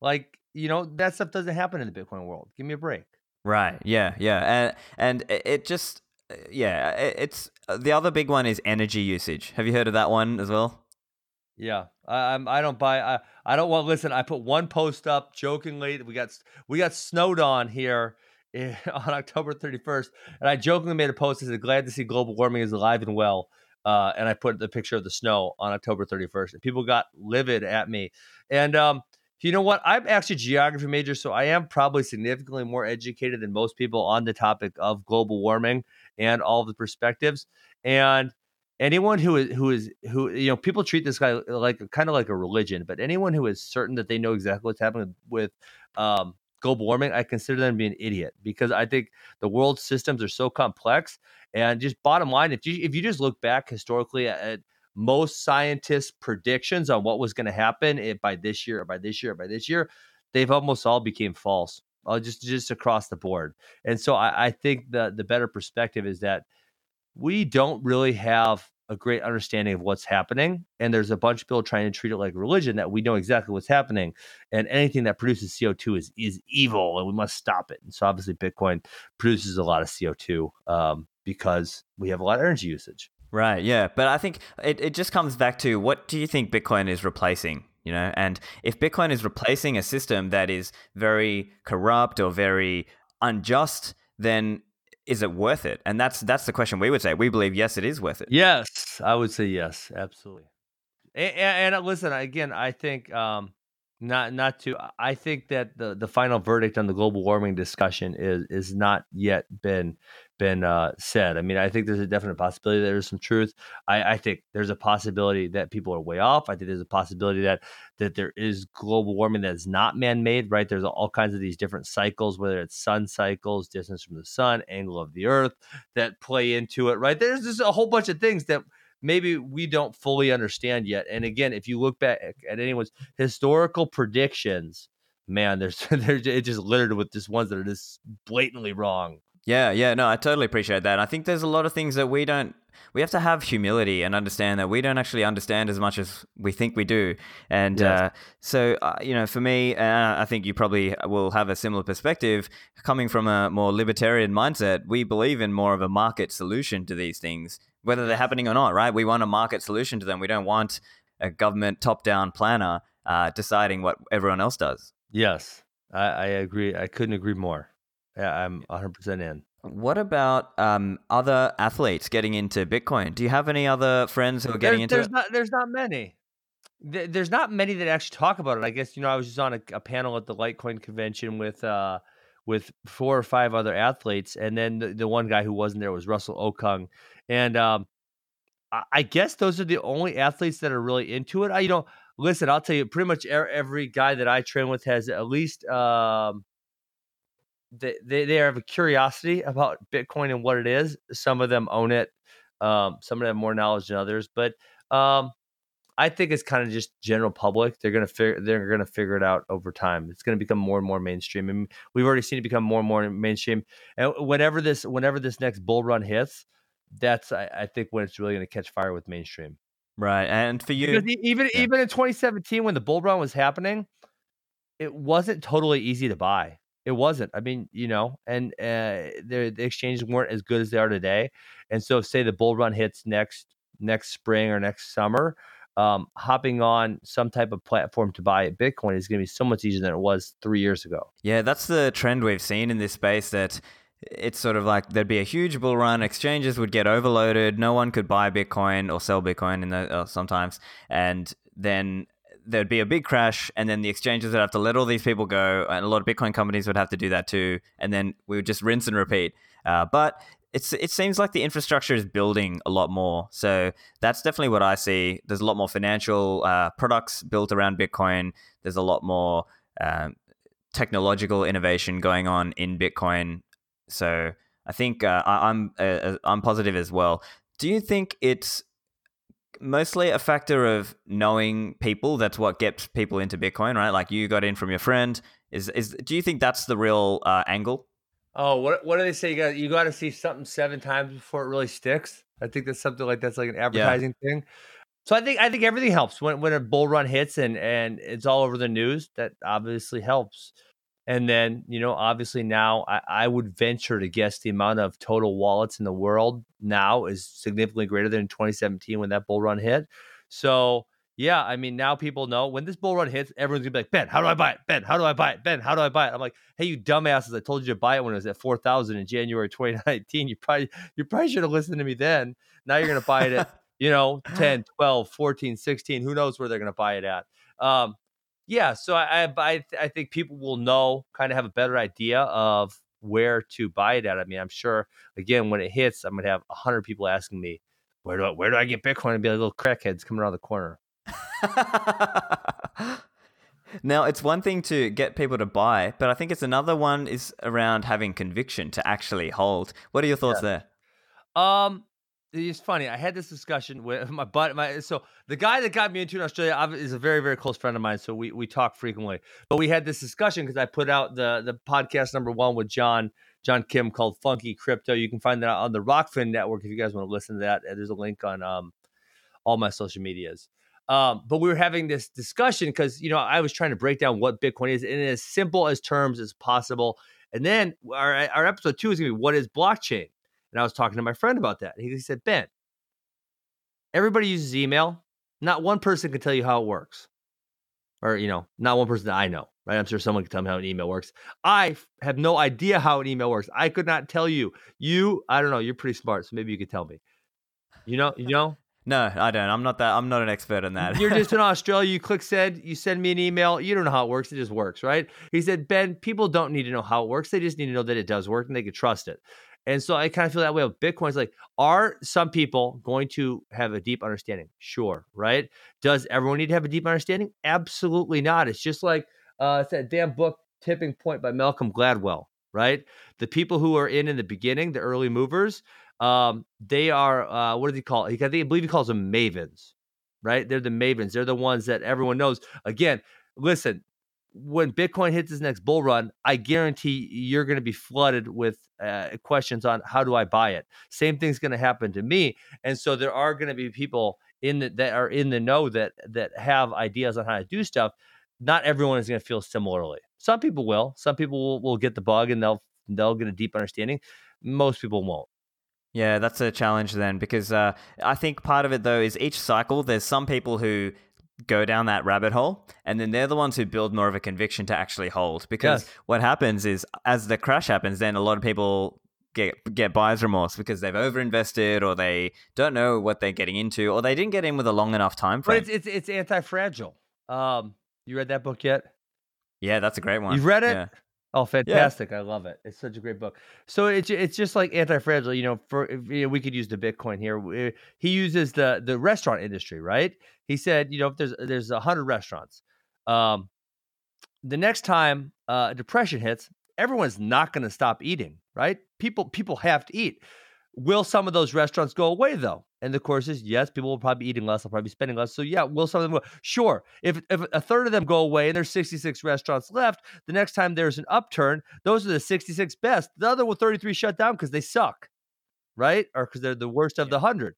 like you know that stuff doesn't happen in the bitcoin world give me a break right yeah yeah and and it just uh, yeah it's uh, the other big one is energy usage have you heard of that one as well yeah, I, I'm. I don't buy. I, I don't want. Listen, I put one post up jokingly. We got we got snowed on here on October 31st, and I jokingly made a post that said, "Glad to see global warming is alive and well." Uh, and I put the picture of the snow on October 31st, and people got livid at me. And um, you know what? I'm actually geography major, so I am probably significantly more educated than most people on the topic of global warming and all the perspectives. And anyone who is who is who you know people treat this guy like kind of like a religion but anyone who is certain that they know exactly what's happening with um, global warming i consider them to be an idiot because i think the world systems are so complex and just bottom line if you if you just look back historically at, most scientists predictions on what was going to happen by this year or by this year by this year they've almost all became false uh, just just across the board. And so I, I think the the better perspective is that we don't really have a great understanding of what's happening. And there's a bunch of people trying to treat it like religion that we know exactly what's happening. And anything that produces CO2 is is evil and we must stop it. And so obviously Bitcoin produces a lot of CO2 um, because we have a lot of energy usage. Right, yeah. But I think it, it just comes back to what do you think Bitcoin is replacing? You know, and if Bitcoin is replacing a system that is very corrupt or very unjust, then is it worth it? And that's that's the question we would say. We believe yes, it is worth it. Yes, I would say yes, absolutely. And, and, and listen, again, I think um, not not to. I think that the the final verdict on the global warming discussion is is not yet been been uh, said. I mean, I think there's a definite possibility that there's some truth. I, I, think there's a possibility that people are way off. I think there's a possibility that that there is global warming that is not man-made. Right? There's all kinds of these different cycles, whether it's sun cycles, distance from the sun, angle of the Earth, that play into it. Right? There's just a whole bunch of things that maybe we don't fully understand yet. And again, if you look back at anyone's historical predictions, man, there's there's it's just littered with just ones that are just blatantly wrong. Yeah, yeah, no, I totally appreciate that. I think there's a lot of things that we don't we have to have humility and understand that we don't actually understand as much as we think we do. And yes. uh, so, uh, you know, for me, uh, I think you probably will have a similar perspective. Coming from a more libertarian mindset, we believe in more of a market solution to these things, whether they're happening or not, right? We want a market solution to them. We don't want a government top down planner uh, deciding what everyone else does. Yes, I, I agree. I couldn't agree more. Yeah, I'm 100% in. What about um, other athletes getting into Bitcoin? Do you have any other friends who are getting into there's it? Not, there's not many. There's not many that actually talk about it. I guess you know I was just on a, a panel at the Litecoin convention with uh, with four or five other athletes, and then the, the one guy who wasn't there was Russell Okung, and um, I, I guess those are the only athletes that are really into it. I, you know, listen, I'll tell you, pretty much every guy that I train with has at least um, they, they, they have a curiosity about Bitcoin and what it is. Some of them own it. Um, some of them have more knowledge than others, but um, I think it's kind of just general public. They're gonna figure they're gonna figure it out over time. It's gonna become more and more mainstream, and we've already seen it become more and more mainstream. And whenever this whenever this next bull run hits, that's I, I think when it's really gonna catch fire with mainstream. Right, and for you, because even yeah. even in 2017 when the bull run was happening, it wasn't totally easy to buy. It wasn't. I mean, you know, and uh, the exchanges weren't as good as they are today. And so, say the bull run hits next next spring or next summer, um, hopping on some type of platform to buy Bitcoin is going to be so much easier than it was three years ago. Yeah, that's the trend we've seen in this space. That it's sort of like there'd be a huge bull run, exchanges would get overloaded, no one could buy Bitcoin or sell Bitcoin in the uh, sometimes, and then there'd be a big crash, and then the exchanges would have to let all these people go, and a lot of Bitcoin companies would have to do that too, and then we would just rinse and repeat. Uh, but it's it seems like the infrastructure is building a lot more, so that's definitely what I see. There's a lot more financial uh, products built around Bitcoin. There's a lot more um, technological innovation going on in Bitcoin. So I think uh, I, I'm uh, uh, I'm positive as well. Do you think it's mostly a factor of knowing people? That's what gets people into Bitcoin, right? Like you got in from your friend. Is is do you think that's the real uh, angle? Oh, what what do they say? You got you got to see something seven times before it really sticks. I think that's something like that's like an advertising yeah. thing. So I think I think everything helps when when a bull run hits and and it's all over the news. That obviously helps. And then, you know, obviously now I, I, would venture to guess the amount of total wallets in the world now is significantly greater than in 2017 when that bull run hit. So, yeah, I mean, now people know when this bull run hits, everyone's gonna be like, Ben, how do I buy it? Ben, how do I buy it? Ben, how do I buy it? I'm like, hey, you dumbasses, I told you to buy it when it was at 4,000 in January 2019. You probably, you probably should have listened to me then. Now you're gonna buy it at, you know, 10, 12, 14, 16. Who knows where they're gonna buy it at? Um, yeah, so I I I think people will know, kind of have a better idea of where to buy it at. I mean, I'm sure again when it hits, I'm gonna have hundred people asking me, where do I where do I get Bitcoin? And be like little crackheads coming around the corner. now it's one thing to get people to buy, but I think it's another one is around having conviction to actually hold. What are your thoughts yeah. there? Um, it's funny. I had this discussion with my butt. My so the guy that got me into in Australia is a very very close friend of mine. So we we talk frequently. But we had this discussion because I put out the the podcast number one with John John Kim called Funky Crypto. You can find that on the Rokfin Network if you guys want to listen to that. There's a link on um all my social medias. Um, but we were having this discussion because you know I was trying to break down what Bitcoin is in as simple as terms as possible. And then our our episode two is gonna be what is blockchain. And I was talking to my friend about that. And he said, Ben, everybody uses email. Not one person can tell you how it works. Or, you know, not one person that I know, right? I'm sure someone can tell me how an email works. I have no idea how an email works. I could not tell you. You, I don't know, you're pretty smart, so maybe you could tell me. You know, you know? No, I don't. I'm not that. I'm not an expert in that. You're just in Australia. You click send. You send me an email. You don't know how it works. It just works, right? He said, Ben, people don't need to know how it works. They just need to know that it does work and they can trust it. And so I kind of feel that way with Bitcoin. It's like, are some people going to have a deep understanding? Sure, right? Does everyone need to have a deep understanding? Absolutely not. It's just like uh, it's that damn book, Tipping Point by Malcolm Gladwell, right? The people who are in in the beginning, the early movers, um, they are uh, what do they call it? I I believe he calls them mavens, right? They're the mavens. They're the ones that everyone knows. Again, listen, when Bitcoin hits its next bull run, I guarantee you're going to be flooded with uh, questions on how do I buy it. Same thing's going to happen to me, and so there are going to be people in the, that are in the know that that have ideas on how to do stuff. Not everyone is going to feel similarly. Some people will. Some people will, will get the bug and they'll they'll get a deep understanding. Most people won't. Yeah, that's a challenge then because uh, I think part of it though is each cycle there's some people who go down that rabbit hole and then they're the ones who build more of a conviction to actually hold because yes. what happens is as the crash happens then a lot of people get get buyer's remorse because they've overinvested or they don't know what they're getting into or they didn't get in with a long enough time frame. But it's it's, it's anti-fragile. Um you read that book yet? Yeah, that's a great one. You've read it? Yeah. Oh, fantastic! Yeah. I love it. It's such a great book. So it's it's just like anti-fragile. You know, for you know, we could use the Bitcoin here. He uses the the restaurant industry, right? He said, you know, if there's there's a hundred restaurants, um, the next time uh, a depression hits, everyone's not going to stop eating, right? People people have to eat. Will some of those restaurants go away though? And the course is yes, people will probably be eating less, they'll probably be spending less. So yeah, will some of them go? Sure. If if a third of them go away and there's 66 restaurants left, the next time there's an upturn, those are the 66 best. The other 33 shut down because they suck, right? Or because they're the worst of the hundred.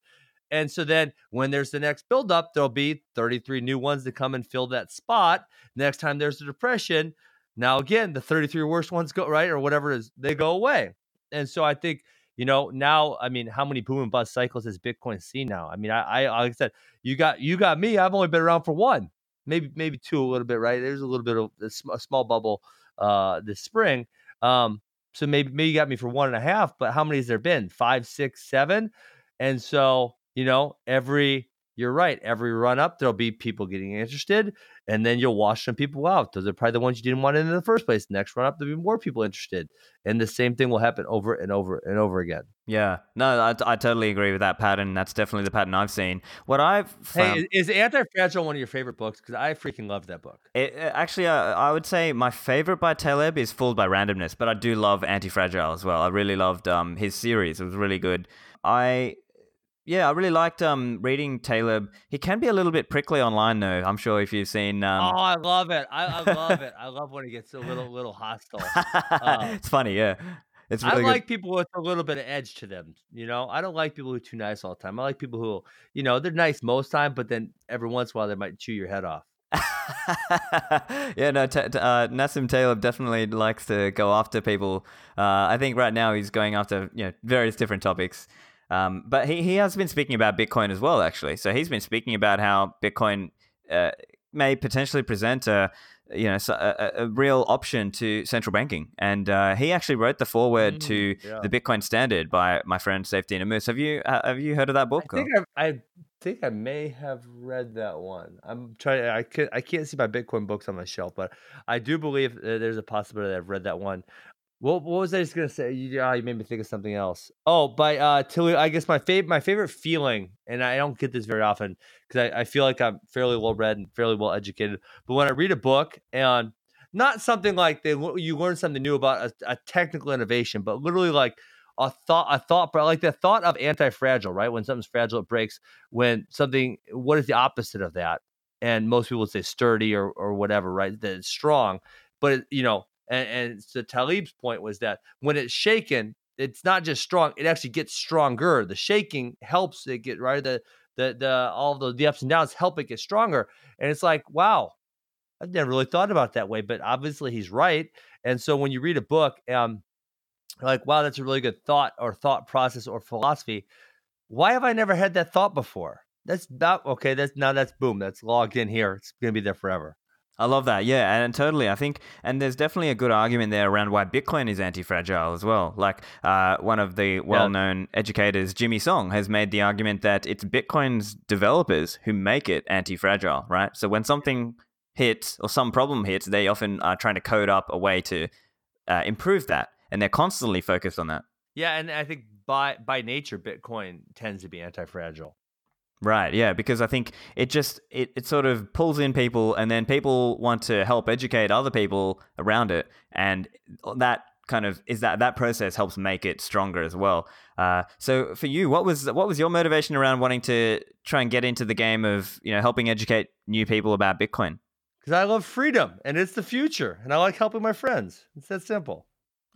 And so then when there's the next buildup, there'll be 33 new ones to come and fill that spot. Next time there's a depression, now again, the 33 worst ones go right or whatever it is, they go away. And so I think you know now i mean how many boom and bust cycles has bitcoin seen now? I mean i, I like i said you got you got me i've only been around for one maybe maybe two a little bit right? There's a little bit of a, small bubble uh this spring. Um so maybe maybe you got me for one and a half but how many has there been? Five six seven? And so you know every you're right. Every run up, there'll be people getting interested, and then you'll wash some people out. Those are probably the ones you didn't want in, in the first place. Next run up, there'll be more people interested, and the same thing will happen over and over and over again. Yeah, no, I, I totally agree with that pattern. That's definitely the pattern I've seen. What I've found, hey, is, is Anti Fragile one of your favorite books? Because I freaking love that book. It, actually, uh, I would say my favorite by Taleb is Fooled by Randomness, but I do love Anti Fragile as well. I really loved um, his series; it was really good. I yeah, I really liked um reading Taleb. He can be a little bit prickly online, though. I'm sure if you've seen. Um... Oh, I love it! I, I love it! I love when he gets a little little hostile. Uh, it's funny, yeah. It's really I like people with a little bit of edge to them. You know, I don't like people who are too nice all the time. I like people who, you know, they're nice most time, but then every once in a while they might chew your head off. yeah, no, t- t- uh, Nassim Taleb definitely likes to go after people. Uh, I think right now he's going after you know various different topics. Um, but he, he has been speaking about Bitcoin as well, actually. So he's been speaking about how Bitcoin uh, may potentially present a you know a, a, real option to central banking, and uh, he actually wrote the foreword mm, to yeah. the Bitcoin Standard by my friend Saifedean Ammous. Have you uh, have you heard of that book? I think I think I may have read that one. I'm trying. I could. I can't see my Bitcoin books on my shelf, but I do believe there's a possibility that I've read that one. What, what was I just gonna say? You, uh, you made me think of something else. Oh, by uh, Tilly. I guess my favorite my favorite feeling, and I don't get this very often because I, I feel like I'm fairly well read and fairly well educated. But when I read a book and not something like they you learn something new about a, a technical innovation, but literally like a thought, a thought, but like the thought of anti-fragile, right? When something's fragile, it breaks. When something, what is the opposite of that? And most people would say sturdy or or whatever, right? That it's strong, but you know, and, and so Taleb's point was that when it's shaken, it's not just strong; it actually gets stronger. The shaking helps it get right. The the the all the the ups and downs help it get stronger. And it's like, wow, I've never really thought about that way, but obviously he's right. And so when you read a book, um, like, wow, that's a really good thought or thought process or philosophy. Why have I never had that thought before? That's not okay. That's now that's boom. That's logged in here. It's gonna be there forever. I love that. Yeah, and totally. I think, and there's definitely a good argument there around why Bitcoin is anti-fragile as well. Like uh, one of the well-known yeah. educators, Jimmy Song, has made the argument that it's Bitcoin's developers who make it anti-fragile, right? So when something hits or some problem hits, they often are trying to code up a way to uh, improve that and they're constantly focused on that. Yeah, and I think by by nature, Bitcoin tends to be anti-fragile. Right, yeah, because I think it just it, it sort of pulls in people and then people want to help educate other people around it and that kind of is that that process helps make it stronger as well. Uh, so for you, what was what was your motivation around wanting to try and get into the game of you know helping educate new people about Bitcoin? Because I love freedom and it's the future, and I like helping my friends. It's that simple.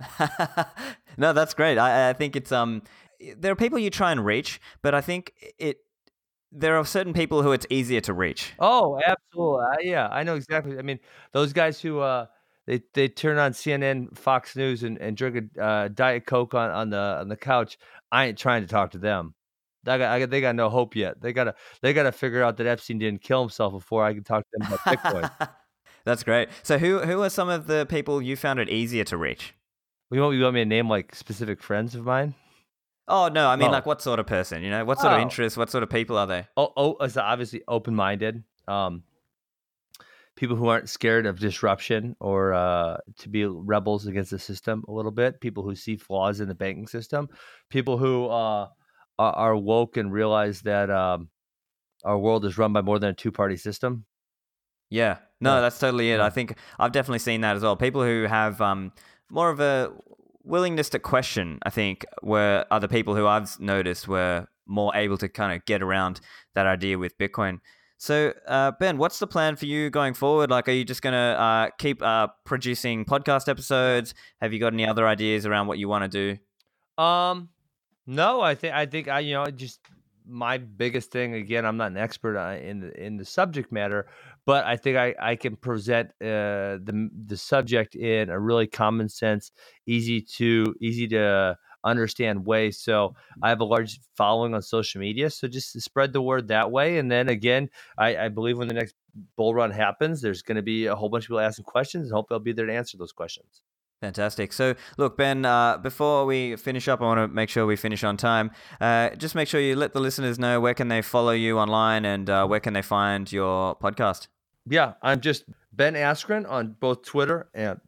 no, that's great. I, I think it's um there are people you try and reach, but I think it there are certain people who it's easier to reach. Oh, absolutely. Uh, yeah, I know exactly. I mean, those guys who uh they they turn on CNN, Fox News, and, and drink a uh, diet coke on, on the on the couch. I ain't trying to talk to them. I got, I got, they got no hope yet. They gotta they gotta figure out that Epstein didn't kill himself before I can talk to them about Bitcoin. That's great. So who who are some of the people you found it easier to reach? You want, you want me to name like specific friends of mine? Oh no, I mean like what sort of person? You know, what sort oh. of interests? What sort of people are they? Oh, oh, so obviously open minded. Um, people who aren't scared of disruption or uh, to be rebels against the system a little bit. People who see flaws in the banking system. People who uh, are woke and realize that um, our world is run by more than a two party system. Yeah, no, yeah. that's totally it. Yeah. I think I've definitely seen that as well. People who have um, more of a willingness to question, I think, were other people who I've noticed were more able to kind of get around that idea with Bitcoin. So, uh, Ben, what's the plan for you going forward? Like, are you just going to uh, keep uh, producing podcast episodes? Have you got any other ideas around what you want to do? Um, no, I think I think I you know just my biggest thing again. I'm not an expert uh, in the in the subject matter, but I think I, I can present uh, the the subject in a really common sense, easy to easy to understand way. So I have a large following on social media, so just spread the word that way. And then again, I, I believe when the next bull run happens, there's going to be a whole bunch of people asking questions, and hope they'll be there to answer those questions. Fantastic. So, look, Ben, uh, before we finish up, I want to make sure we finish on time. Uh, just make sure you let the listeners know where can they follow you online and uh, where can they find your podcast yeah, I'm just Ben Askren on both Twitter and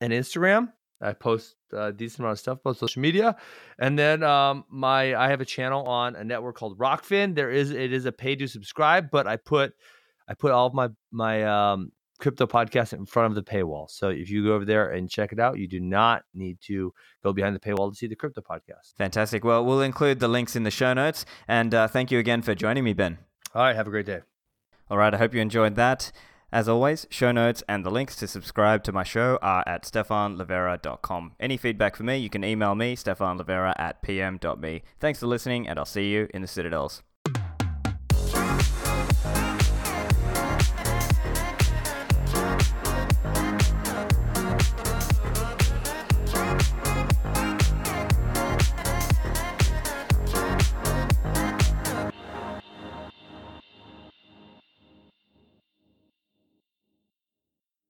and Instagram. I post a decent amount of stuff both social media, and then um, my I have a channel on a network called Rokfin. There is it is a pay to subscribe, but I put I put all of my my um, crypto podcast in front of the paywall. So if you go over there and check it out, you do not need to go behind the paywall to see the crypto podcast. Fantastic. Well, we'll include the links in the show notes. And uh, thank you again for joining me, Ben. All right. Have a great day. All right. I hope you enjoyed that. As always, show notes and the links to subscribe to my show are at stephanlivera.com. Any feedback for me, you can email me, stefanlivera at pm.me. Thanks for listening, and I'll see you in the Citadels.